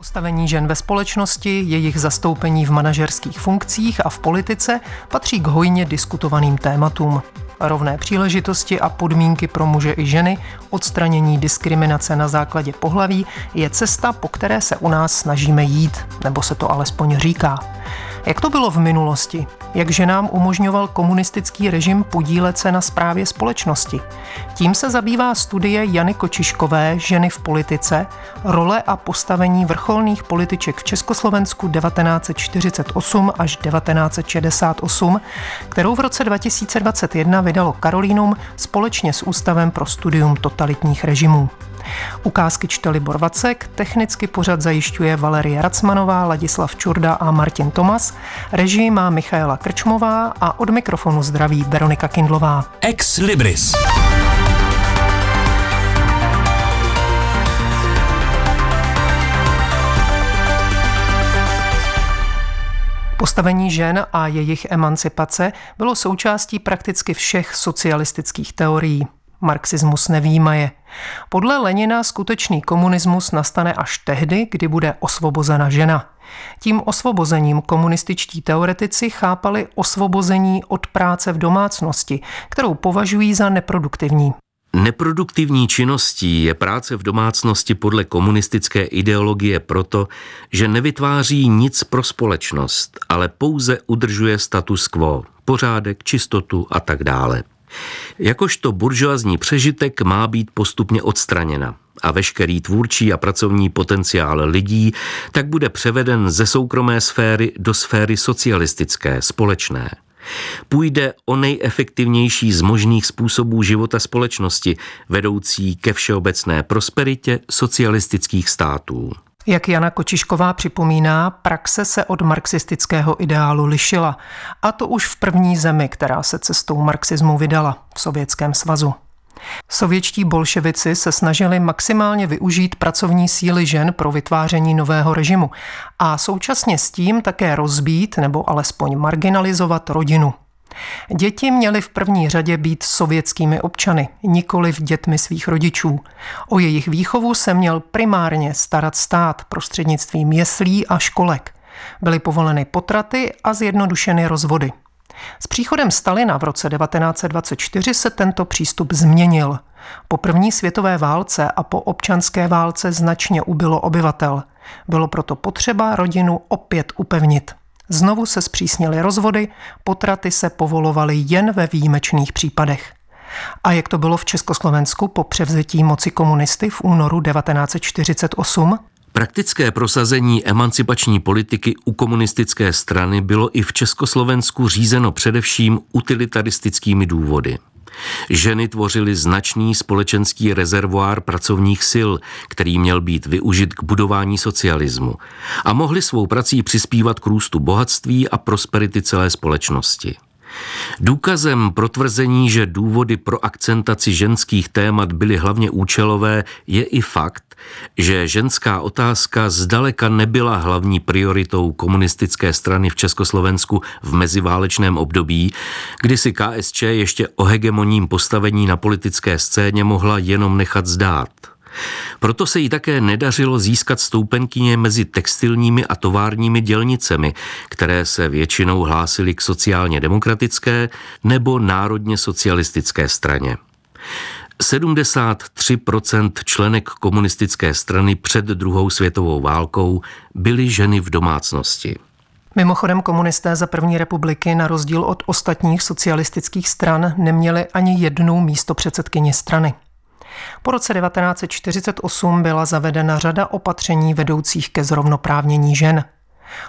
Postavení žen ve společnosti, jejich zastoupení v manažerských funkcích a v politice patří k hojně diskutovaným tématům. Rovné příležitosti a podmínky pro muže i ženy, odstranění diskriminace na základě pohlaví je cesta, po které se u nás snažíme jít, nebo se to alespoň říká. Jak to bylo v minulosti? Jak ženám umožňoval komunistický režim podílet se na správě společnosti? Tím se zabývá studie Jany Kočiškové Ženy v politice, role a postavení vrcholných političek v Československu 1948 až 1968, kterou v roce 2021 vydalo Karolínum společně s Ústavem pro studium totalitních režimů. Ukázky čte Libor Vacek, technicky pořad zajišťuje Valerie Racmanová, Ladislav Čurda a Martin Tomas, režii má Michaela Krčmová a od mikrofonu zdraví Veronika Kindlová. Ex Libris. Postavení žen a jejich emancipace bylo součástí prakticky všech socialistických teorií. Marxismus nevýmaje. Podle Lenina skutečný komunismus nastane až tehdy, kdy bude osvobozena žena. Tím osvobozením komunističtí teoretici chápali osvobození od práce v domácnosti, kterou považují za neproduktivní. Neproduktivní činností je práce v domácnosti podle komunistické ideologie proto, že nevytváří nic pro společnost, ale pouze udržuje status quo, pořádek, čistotu a tak dále. Jakožto buržoazní přežitek má být postupně odstraněna a veškerý tvůrčí a pracovní potenciál lidí tak bude převeden ze soukromé sféry do sféry socialistické, společné. Půjde o nejefektivnější z možných způsobů života společnosti, vedoucí ke všeobecné prosperitě socialistických států. Jak Jana Kočišková připomíná, praxe se od marxistického ideálu lišila. A to už v první zemi, která se cestou marxismu vydala, v Sovětském svazu. Sovětští bolševici se snažili maximálně využít pracovní síly žen pro vytváření nového režimu a současně s tím také rozbít nebo alespoň marginalizovat rodinu. Děti měly v první řadě být sovětskými občany, nikoli v dětmi svých rodičů. O jejich výchovu se měl primárně starat stát prostřednictvím jeslí a školek. Byly povoleny potraty a zjednodušeny rozvody. S příchodem Stalina v roce 1924 se tento přístup změnil. Po první světové válce a po občanské válce značně ubylo obyvatel. Bylo proto potřeba rodinu opět upevnit. Znovu se zpřísnily rozvody, potraty se povolovaly jen ve výjimečných případech. A jak to bylo v Československu po převzetí moci komunisty v únoru 1948? Praktické prosazení emancipační politiky u komunistické strany bylo i v Československu řízeno především utilitaristickými důvody. Ženy tvořily značný společenský rezervoár pracovních sil, který měl být využit k budování socialismu a mohly svou prací přispívat k růstu bohatství a prosperity celé společnosti. Důkazem protvrzení, že důvody pro akcentaci ženských témat byly hlavně účelové, je i fakt, že ženská otázka zdaleka nebyla hlavní prioritou komunistické strany v Československu v meziválečném období, kdy si KSČ ještě o hegemonním postavení na politické scéně mohla jenom nechat zdát. Proto se jí také nedařilo získat stoupenkyně mezi textilními a továrními dělnicemi, které se většinou hlásily k sociálně demokratické nebo národně socialistické straně. 73% členek komunistické strany před druhou světovou válkou byly ženy v domácnosti. Mimochodem komunisté za první republiky na rozdíl od ostatních socialistických stran neměli ani jednu místo předsedkyni strany. Po roce 1948 byla zavedena řada opatření vedoucích ke zrovnoprávnění žen.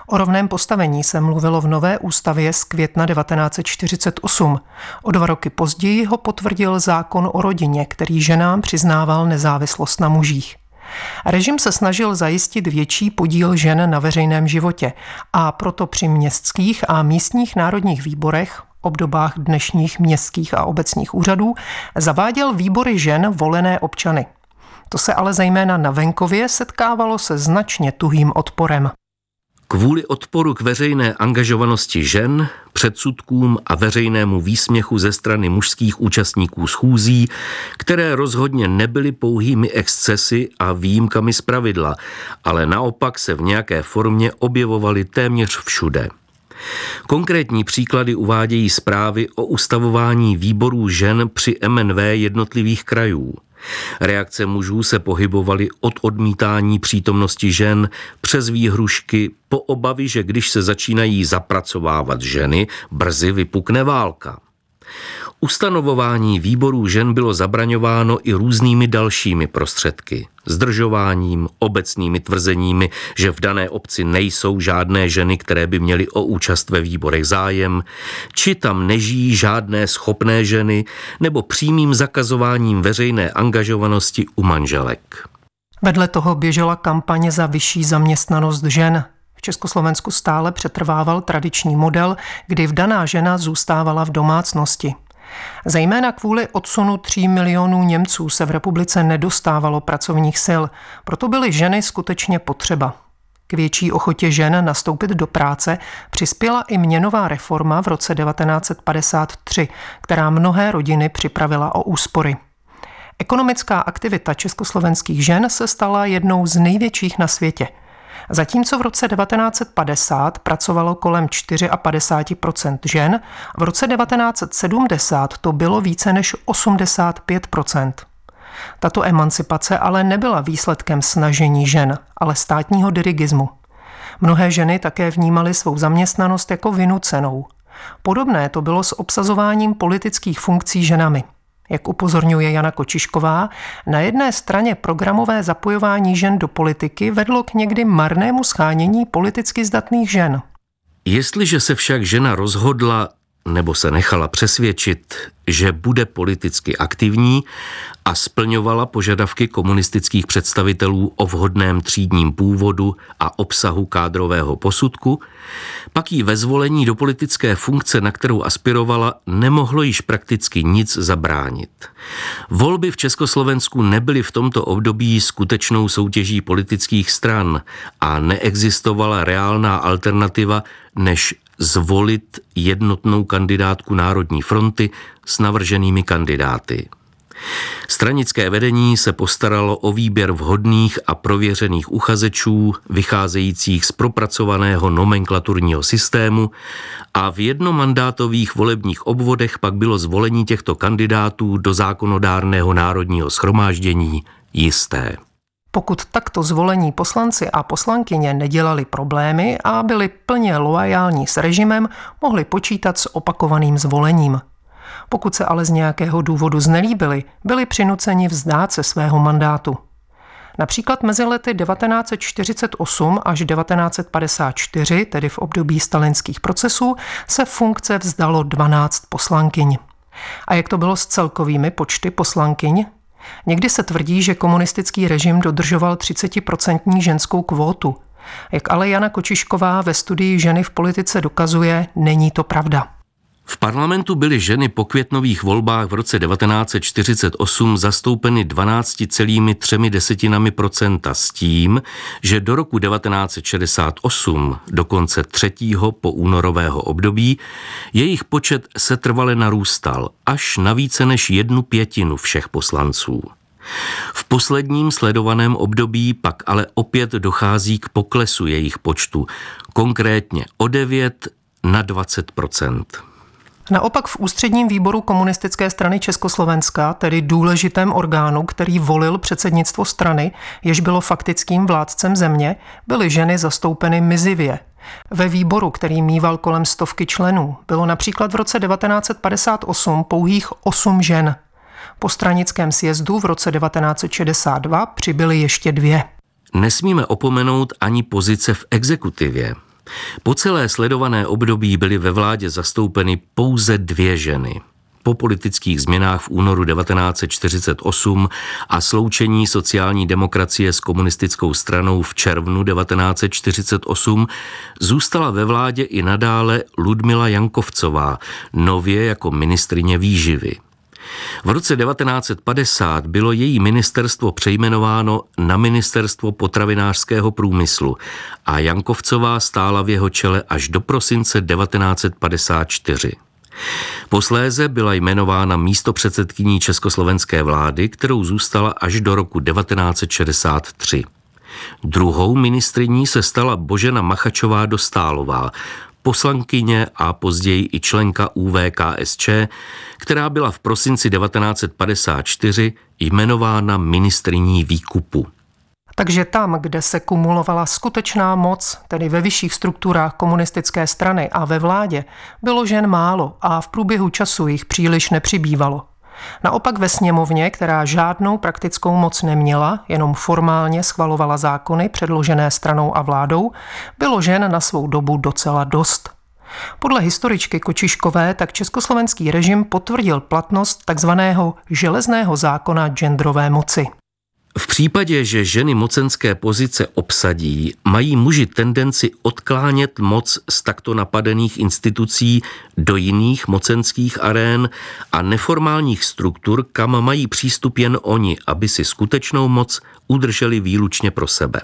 O rovném postavení se mluvilo v nové ústavě z května 1948. O dva roky později ho potvrdil zákon o rodině, který ženám přiznával nezávislost na mužích. Režim se snažil zajistit větší podíl žen na veřejném životě a proto při městských a místních národních výborech obdobách dnešních městských a obecních úřadů zaváděl výbory žen volené občany. To se ale zejména na venkově setkávalo se značně tuhým odporem. Kvůli odporu k veřejné angažovanosti žen, předsudkům a veřejnému výsměchu ze strany mužských účastníků schůzí, které rozhodně nebyly pouhými excesy a výjimkami z pravidla, ale naopak se v nějaké formě objevovaly téměř všude. Konkrétní příklady uvádějí zprávy o ustavování výborů žen při MNV jednotlivých krajů – Reakce mužů se pohybovaly od odmítání přítomnosti žen přes výhrušky po obavy, že když se začínají zapracovávat ženy, brzy vypukne válka. Ustanovování výborů žen bylo zabraňováno i různými dalšími prostředky. Zdržováním, obecnými tvrzeními, že v dané obci nejsou žádné ženy, které by měly o účast ve výborech zájem, či tam nežijí žádné schopné ženy, nebo přímým zakazováním veřejné angažovanosti u manželek. Vedle toho běžela kampaně za vyšší zaměstnanost žen. V Československu stále přetrvával tradiční model, kdy vdaná žena zůstávala v domácnosti. Zejména kvůli odsunu 3 milionů Němců se v republice nedostávalo pracovních sil, proto byly ženy skutečně potřeba. K větší ochotě žen nastoupit do práce přispěla i měnová reforma v roce 1953, která mnohé rodiny připravila o úspory. Ekonomická aktivita československých žen se stala jednou z největších na světě – Zatímco v roce 1950 pracovalo kolem 54% žen, v roce 1970 to bylo více než 85% Tato emancipace ale nebyla výsledkem snažení žen, ale státního dirigismu. Mnohé ženy také vnímaly svou zaměstnanost jako vynucenou. Podobné to bylo s obsazováním politických funkcí ženami – jak upozorňuje Jana Kočišková, na jedné straně programové zapojování žen do politiky vedlo k někdy marnému schánění politicky zdatných žen. Jestliže se však žena rozhodla nebo se nechala přesvědčit, že bude politicky aktivní a splňovala požadavky komunistických představitelů o vhodném třídním původu a obsahu kádrového posudku, pak jí ve zvolení do politické funkce, na kterou aspirovala, nemohlo již prakticky nic zabránit. Volby v Československu nebyly v tomto období skutečnou soutěží politických stran a neexistovala reálná alternativa než zvolit jednotnou kandidátku Národní fronty s navrženými kandidáty. Stranické vedení se postaralo o výběr vhodných a prověřených uchazečů, vycházejících z propracovaného nomenklaturního systému a v jednomandátových volebních obvodech pak bylo zvolení těchto kandidátů do zákonodárného národního schromáždění jisté. Pokud takto zvolení poslanci a poslankyně nedělali problémy a byli plně loajální s režimem, mohli počítat s opakovaným zvolením. Pokud se ale z nějakého důvodu znelíbili, byli přinuceni vzdát se svého mandátu. Například mezi lety 1948 až 1954, tedy v období stalinských procesů, se funkce vzdalo 12 poslankyň. A jak to bylo s celkovými počty poslankyň? Někdy se tvrdí, že komunistický režim dodržoval 30% ženskou kvótu. Jak ale Jana Kočišková ve studii Ženy v politice dokazuje, není to pravda. V parlamentu byly ženy po květnových volbách v roce 1948 zastoupeny 12,3 desetinami procenta s tím, že do roku 1968, do konce třetího po únorového období, jejich počet se trvale narůstal až na více než jednu pětinu všech poslanců. V posledním sledovaném období pak ale opět dochází k poklesu jejich počtu, konkrétně o 9 na 20 Naopak v ústředním výboru komunistické strany Československa, tedy důležitém orgánu, který volil předsednictvo strany, jež bylo faktickým vládcem země, byly ženy zastoupeny mizivě. Ve výboru, který mýval kolem stovky členů, bylo například v roce 1958 pouhých 8 žen. Po stranickém sjezdu v roce 1962 přibyly ještě dvě. Nesmíme opomenout ani pozice v exekutivě. Po celé sledované období byly ve vládě zastoupeny pouze dvě ženy. Po politických změnách v únoru 1948 a sloučení sociální demokracie s komunistickou stranou v červnu 1948 zůstala ve vládě i nadále Ludmila Jankovcová, nově jako ministrině výživy. V roce 1950 bylo její ministerstvo přejmenováno na Ministerstvo potravinářského průmyslu a Jankovcová stála v jeho čele až do prosince 1954. Posléze byla jmenována místo předsedkyní československé vlády, kterou zůstala až do roku 1963. Druhou ministriní se stala Božena Machačová Dostálová, poslankyně a později i členka UVKSČ, která byla v prosinci 1954 jmenována ministriní výkupu. Takže tam, kde se kumulovala skutečná moc, tedy ve vyšších strukturách komunistické strany a ve vládě, bylo žen málo a v průběhu času jich příliš nepřibývalo. Naopak ve sněmovně, která žádnou praktickou moc neměla, jenom formálně schvalovala zákony předložené stranou a vládou, bylo žen na svou dobu docela dost. Podle historičky Kočiškové tak československý režim potvrdil platnost takzvaného železného zákona genderové moci. V případě, že ženy mocenské pozice obsadí, mají muži tendenci odklánět moc z takto napadených institucí do jiných mocenských arén a neformálních struktur, kam mají přístup jen oni, aby si skutečnou moc udrželi výlučně pro sebe.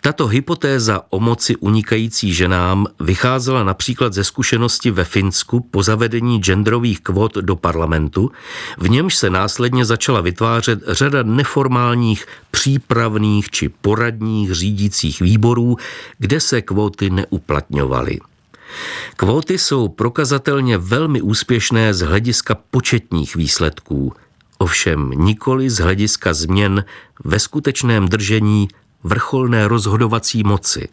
Tato hypotéza o moci unikající ženám vycházela například ze zkušenosti ve Finsku po zavedení genderových kvot do parlamentu, v němž se následně začala vytvářet řada neformálních přípravných či poradních řídících výborů, kde se kvóty neuplatňovaly. Kvóty jsou prokazatelně velmi úspěšné z hlediska početních výsledků, ovšem nikoli z hlediska změn ve skutečném držení vrcholné rozhodovací moci.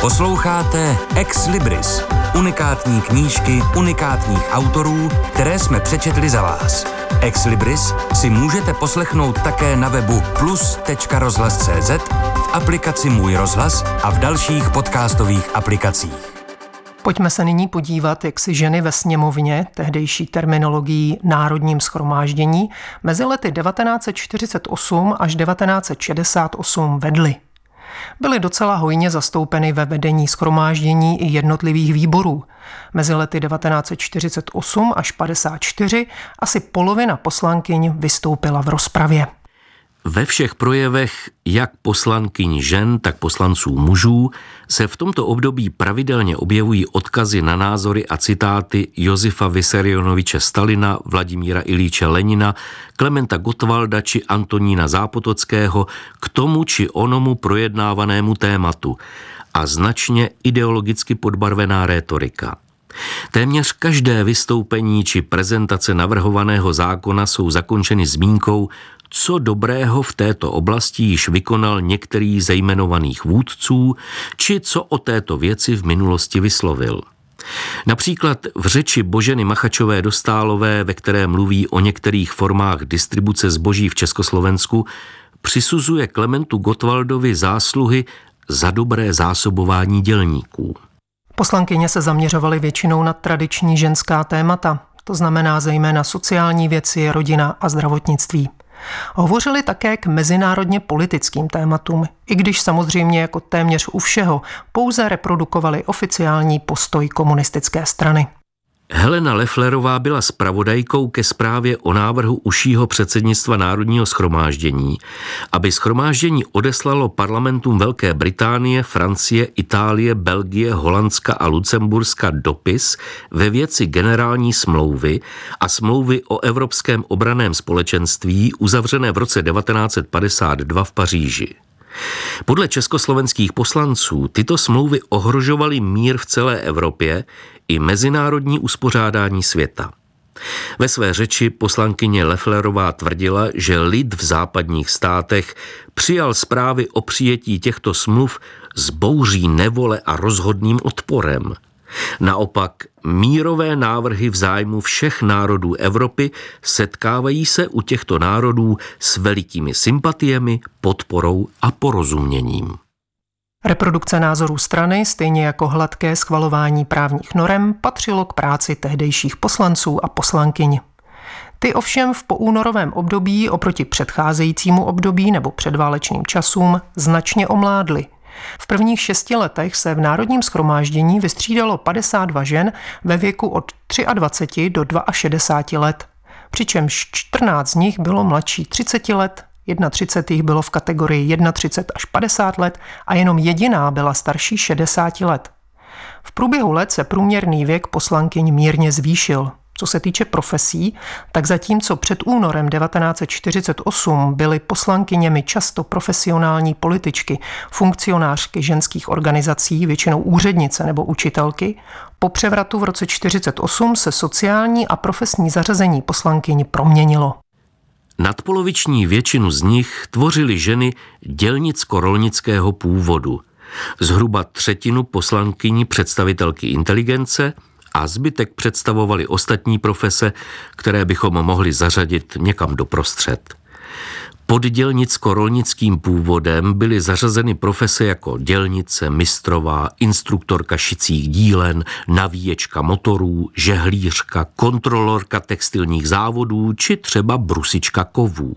Posloucháte Ex Libris, unikátní knížky unikátních autorů, které jsme přečetli za vás. Ex Libris si můžete poslechnout také na webu plus.rozhlas.cz, v aplikaci Můj rozhlas a v dalších podcastových aplikacích. Pojďme se nyní podívat, jak si ženy ve sněmovně, tehdejší terminologií národním schromáždění, mezi lety 1948 až 1968 vedly. Byly docela hojně zastoupeny ve vedení schromáždění i jednotlivých výborů. Mezi lety 1948 až 54 asi polovina poslankyň vystoupila v rozpravě. Ve všech projevech jak poslankyň žen, tak poslanců mužů se v tomto období pravidelně objevují odkazy na názory a citáty Josefa Vysarionoviče Stalina, Vladimíra Ilíče Lenina, Klementa Gotwalda či Antonína Zápotockého k tomu či onomu projednávanému tématu a značně ideologicky podbarvená rétorika. Téměř každé vystoupení či prezentace navrhovaného zákona jsou zakončeny zmínkou co dobrého v této oblasti již vykonal některý ze jmenovaných vůdců, či co o této věci v minulosti vyslovil. Například v řeči Boženy Machačové dostálové, ve které mluví o některých formách distribuce zboží v Československu, přisuzuje Klementu Gotwaldovi zásluhy za dobré zásobování dělníků. Poslankyně se zaměřovaly většinou na tradiční ženská témata, to znamená zejména sociální věci, rodina a zdravotnictví. Hovořili také k mezinárodně politickým tématům, i když samozřejmě jako téměř u všeho pouze reprodukovali oficiální postoj komunistické strany. Helena Lefflerová byla spravodajkou ke zprávě o návrhu užšího předsednictva Národního schromáždění, aby schromáždění odeslalo parlamentům Velké Británie, Francie, Itálie, Belgie, Holandska a Lucemburska dopis ve věci generální smlouvy a smlouvy o Evropském obraném společenství uzavřené v roce 1952 v Paříži. Podle československých poslanců tyto smlouvy ohrožovaly mír v celé Evropě i mezinárodní uspořádání světa. Ve své řeči poslankyně Lefflerová tvrdila, že lid v západních státech přijal zprávy o přijetí těchto smluv s bouří nevole a rozhodným odporem – Naopak mírové návrhy v zájmu všech národů Evropy setkávají se u těchto národů s velikými sympatiemi, podporou a porozuměním. Reprodukce názorů strany, stejně jako hladké schvalování právních norem, patřilo k práci tehdejších poslanců a poslankyň. Ty ovšem v poúnorovém období oproti předcházejícímu období nebo předválečným časům značně omládly – v prvních šesti letech se v Národním schromáždění vystřídalo 52 žen ve věku od 23 do 62 let. přičemž 14 z nich bylo mladší 30 let, 31 jich bylo v kategorii 31 až 50 let a jenom jediná byla starší 60 let. V průběhu let se průměrný věk poslankyň mírně zvýšil. Co se týče profesí, tak zatímco před únorem 1948 byly poslankyněmi často profesionální političky, funkcionářky ženských organizací, většinou úřednice nebo učitelky, po převratu v roce 1948 se sociální a profesní zařazení poslankyň proměnilo. Nadpoloviční většinu z nich tvořily ženy dělnicko-rolnického původu. Zhruba třetinu poslankyní představitelky inteligence – a zbytek představovali ostatní profese, které bychom mohli zařadit někam doprostřed. Pod dělnicko-rolnickým původem byly zařazeny profese jako dělnice, mistrová, instruktorka šicích dílen, navíječka motorů, žehlířka, kontrolorka textilních závodů či třeba brusička kovů.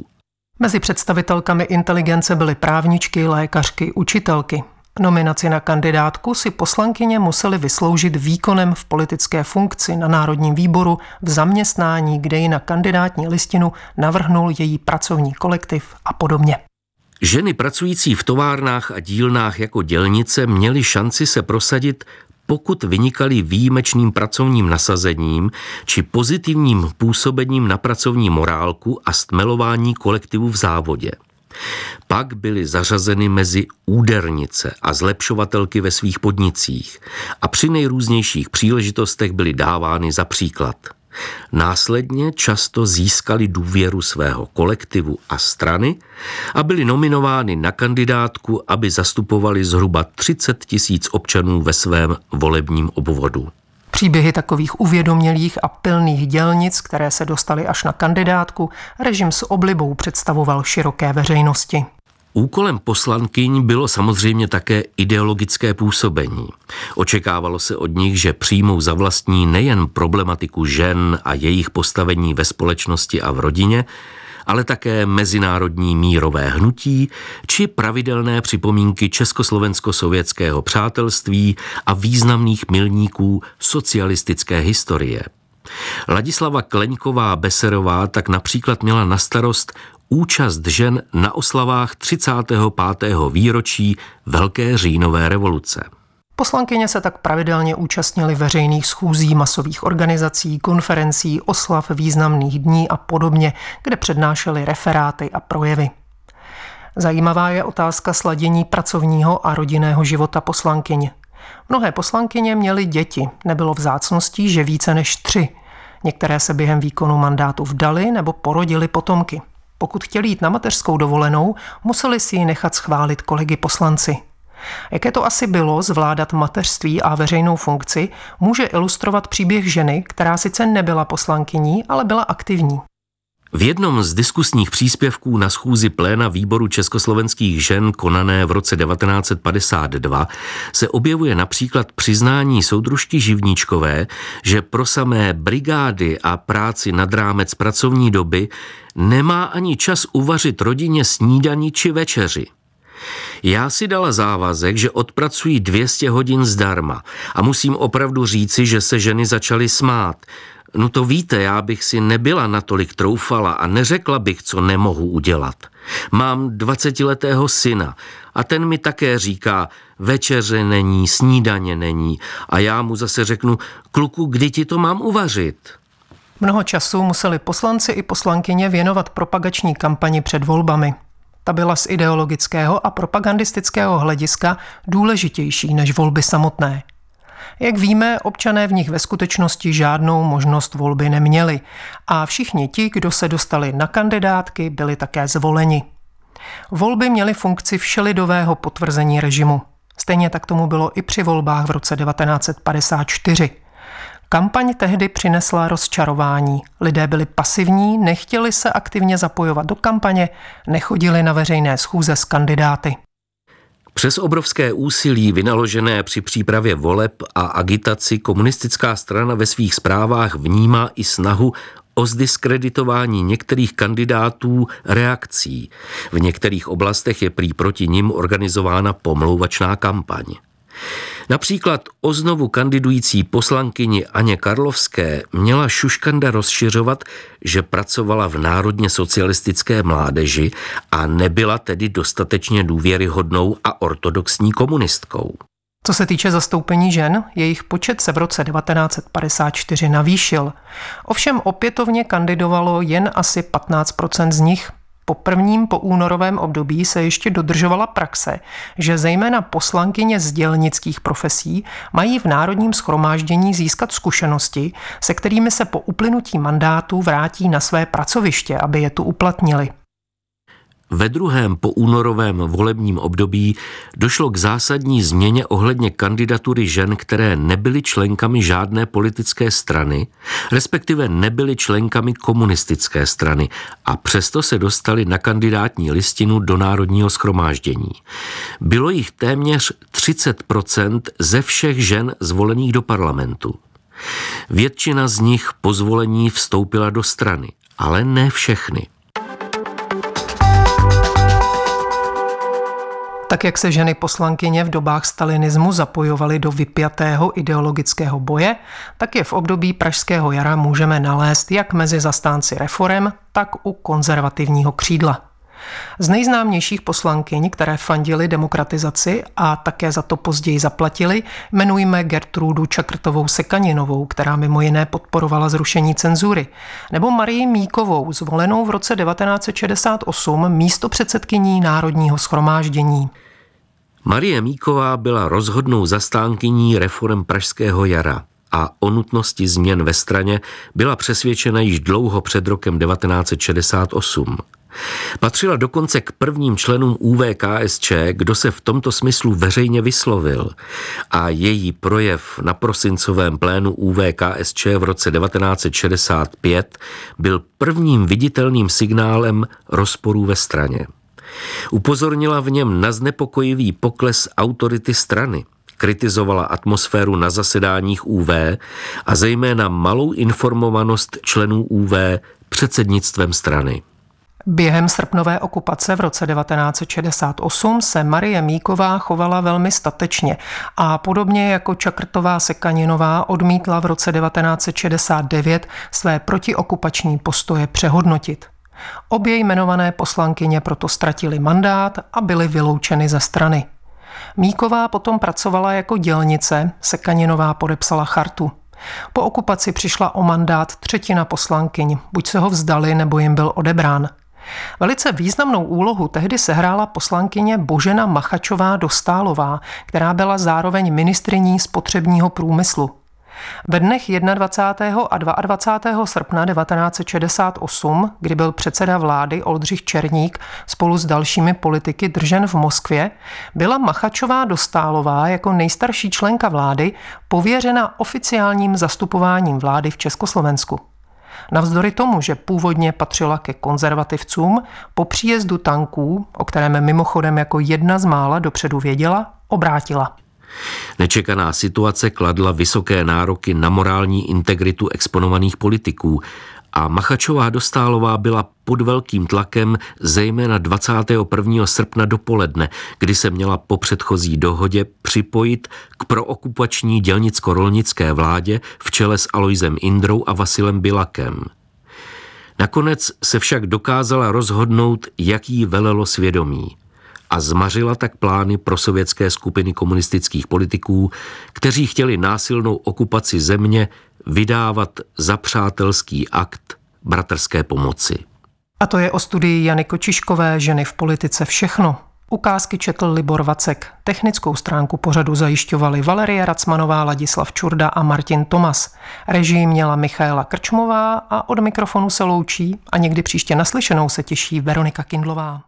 Mezi představitelkami inteligence byly právničky, lékařky, učitelky. Nominaci na kandidátku si poslankyně museli vysloužit výkonem v politické funkci na Národním výboru v zaměstnání, kde ji na kandidátní listinu navrhnul její pracovní kolektiv a podobně. Ženy pracující v továrnách a dílnách jako dělnice měly šanci se prosadit pokud vynikali výjimečným pracovním nasazením či pozitivním působením na pracovní morálku a stmelování kolektivu v závodě. Pak byly zařazeny mezi údernice a zlepšovatelky ve svých podnicích a při nejrůznějších příležitostech byly dávány za příklad. Následně často získali důvěru svého kolektivu a strany a byli nominovány na kandidátku, aby zastupovali zhruba 30 tisíc občanů ve svém volebním obvodu. Příběhy takových uvědomělých a pilných dělnic, které se dostaly až na kandidátku, režim s oblibou představoval široké veřejnosti. Úkolem poslankyň bylo samozřejmě také ideologické působení. Očekávalo se od nich, že přijmou za vlastní nejen problematiku žen a jejich postavení ve společnosti a v rodině, ale také mezinárodní mírové hnutí či pravidelné připomínky československo-sovětského přátelství a významných milníků socialistické historie. Ladislava Kleňková Beserová tak například měla na starost účast žen na oslavách 35. výročí Velké říjnové revoluce. Poslankyně se tak pravidelně účastnily veřejných schůzí, masových organizací, konferencí, oslav významných dní a podobně, kde přednášely referáty a projevy. Zajímavá je otázka sladění pracovního a rodinného života poslankyně. Mnohé poslankyně měly děti, nebylo vzácností, že více než tři. Některé se během výkonu mandátu vdali nebo porodili potomky. Pokud chtěli jít na mateřskou dovolenou, museli si ji nechat schválit kolegy poslanci. Jaké to asi bylo zvládat mateřství a veřejnou funkci, může ilustrovat příběh ženy, která sice nebyla poslankyní, ale byla aktivní. V jednom z diskusních příspěvků na schůzi pléna výboru československých žen konané v roce 1952 se objevuje například přiznání soudružky Živníčkové, že pro samé brigády a práci nad rámec pracovní doby nemá ani čas uvařit rodině snídaní či večeři. Já si dala závazek, že odpracují 200 hodin zdarma a musím opravdu říci, že se ženy začaly smát. No to víte, já bych si nebyla natolik troufala a neřekla bych, co nemohu udělat. Mám 20-letého syna a ten mi také říká, večeře není, snídaně není a já mu zase řeknu, kluku, kdy ti to mám uvařit? Mnoho času museli poslanci i poslankyně věnovat propagační kampani před volbami. Ta byla z ideologického a propagandistického hlediska důležitější než volby samotné. Jak víme, občané v nich ve skutečnosti žádnou možnost volby neměli a všichni ti, kdo se dostali na kandidátky, byli také zvoleni. Volby měly funkci všelidového potvrzení režimu. Stejně tak tomu bylo i při volbách v roce 1954. Kampaň tehdy přinesla rozčarování. Lidé byli pasivní, nechtěli se aktivně zapojovat do kampaně, nechodili na veřejné schůze s kandidáty. Přes obrovské úsilí vynaložené při přípravě voleb a agitaci komunistická strana ve svých zprávách vnímá i snahu o zdiskreditování některých kandidátů reakcí. V některých oblastech je prý proti nim organizována pomlouvačná kampaň. Například o znovu kandidující poslankyni Aně Karlovské měla Šuškanda rozšiřovat, že pracovala v národně socialistické mládeži a nebyla tedy dostatečně důvěryhodnou a ortodoxní komunistkou. Co se týče zastoupení žen, jejich počet se v roce 1954 navýšil. Ovšem opětovně kandidovalo jen asi 15% z nich. Po prvním poúnorovém období se ještě dodržovala praxe, že zejména poslankyně z dělnických profesí mají v národním schromáždění získat zkušenosti, se kterými se po uplynutí mandátu vrátí na své pracoviště, aby je tu uplatnili. Ve druhém poúnorovém volebním období došlo k zásadní změně ohledně kandidatury žen, které nebyly členkami žádné politické strany, respektive nebyly členkami komunistické strany a přesto se dostali na kandidátní listinu do Národního schromáždění. Bylo jich téměř 30% ze všech žen zvolených do parlamentu. Většina z nich po zvolení vstoupila do strany, ale ne všechny. Tak jak se ženy poslankyně v dobách stalinismu zapojovaly do vypjatého ideologického boje, tak je v období Pražského jara můžeme nalézt jak mezi zastánci reform, tak u konzervativního křídla. Z nejznámějších poslankyň, které fandily demokratizaci a také za to později zaplatili, jmenujeme Gertrudu Čakrtovou Sekaninovou, která mimo jiné podporovala zrušení cenzury, nebo Marii Míkovou, zvolenou v roce 1968 místo předsedkyní Národního schromáždění. Marie Míková byla rozhodnou zastánkyní reform Pražského jara a o nutnosti změn ve straně byla přesvědčena již dlouho před rokem 1968. Patřila dokonce k prvním členům UVKSČ, kdo se v tomto smyslu veřejně vyslovil a její projev na prosincovém plénu UVKSČ v roce 1965 byl prvním viditelným signálem rozporů ve straně. Upozornila v něm na znepokojivý pokles autority strany, kritizovala atmosféru na zasedáních UV a zejména malou informovanost členů UV předsednictvem strany. Během srpnové okupace v roce 1968 se Marie Míková chovala velmi statečně a podobně jako Čakrtová Sekaninová odmítla v roce 1969 své protiokupační postoje přehodnotit. Obě jmenované poslankyně proto ztratili mandát a byly vyloučeny ze strany. Míková potom pracovala jako dělnice, Sekaninová podepsala chartu. Po okupaci přišla o mandát třetina poslankyň, buď se ho vzdali, nebo jim byl odebrán. Velice významnou úlohu tehdy sehrála poslankyně Božena Machačová Dostálová, která byla zároveň ministriní spotřebního průmyslu. Ve dnech 21. a 22. srpna 1968, kdy byl předseda vlády Oldřich Černík spolu s dalšími politiky držen v Moskvě, byla Machačová Dostálová jako nejstarší členka vlády pověřena oficiálním zastupováním vlády v Československu. Navzdory tomu, že původně patřila ke konzervativcům, po příjezdu tanků, o kterém mimochodem jako jedna z mála dopředu věděla, obrátila. Nečekaná situace kladla vysoké nároky na morální integritu exponovaných politiků a Machačová Dostálová byla pod velkým tlakem zejména 21. srpna dopoledne, kdy se měla po předchozí dohodě připojit k prookupační dělnicko-rolnické vládě v čele s Aloisem Indrou a Vasilem Bilakem. Nakonec se však dokázala rozhodnout, jaký velelo svědomí – a zmařila tak plány pro sovětské skupiny komunistických politiků, kteří chtěli násilnou okupaci země vydávat za přátelský akt bratrské pomoci. A to je o studii Jany Kočiškové Ženy v politice všechno. Ukázky četl Libor Vacek. Technickou stránku pořadu zajišťovali Valerie Racmanová, Ladislav Čurda a Martin Tomas. Režii měla Michaela Krčmová a od mikrofonu se loučí a někdy příště naslyšenou se těší Veronika Kindlová.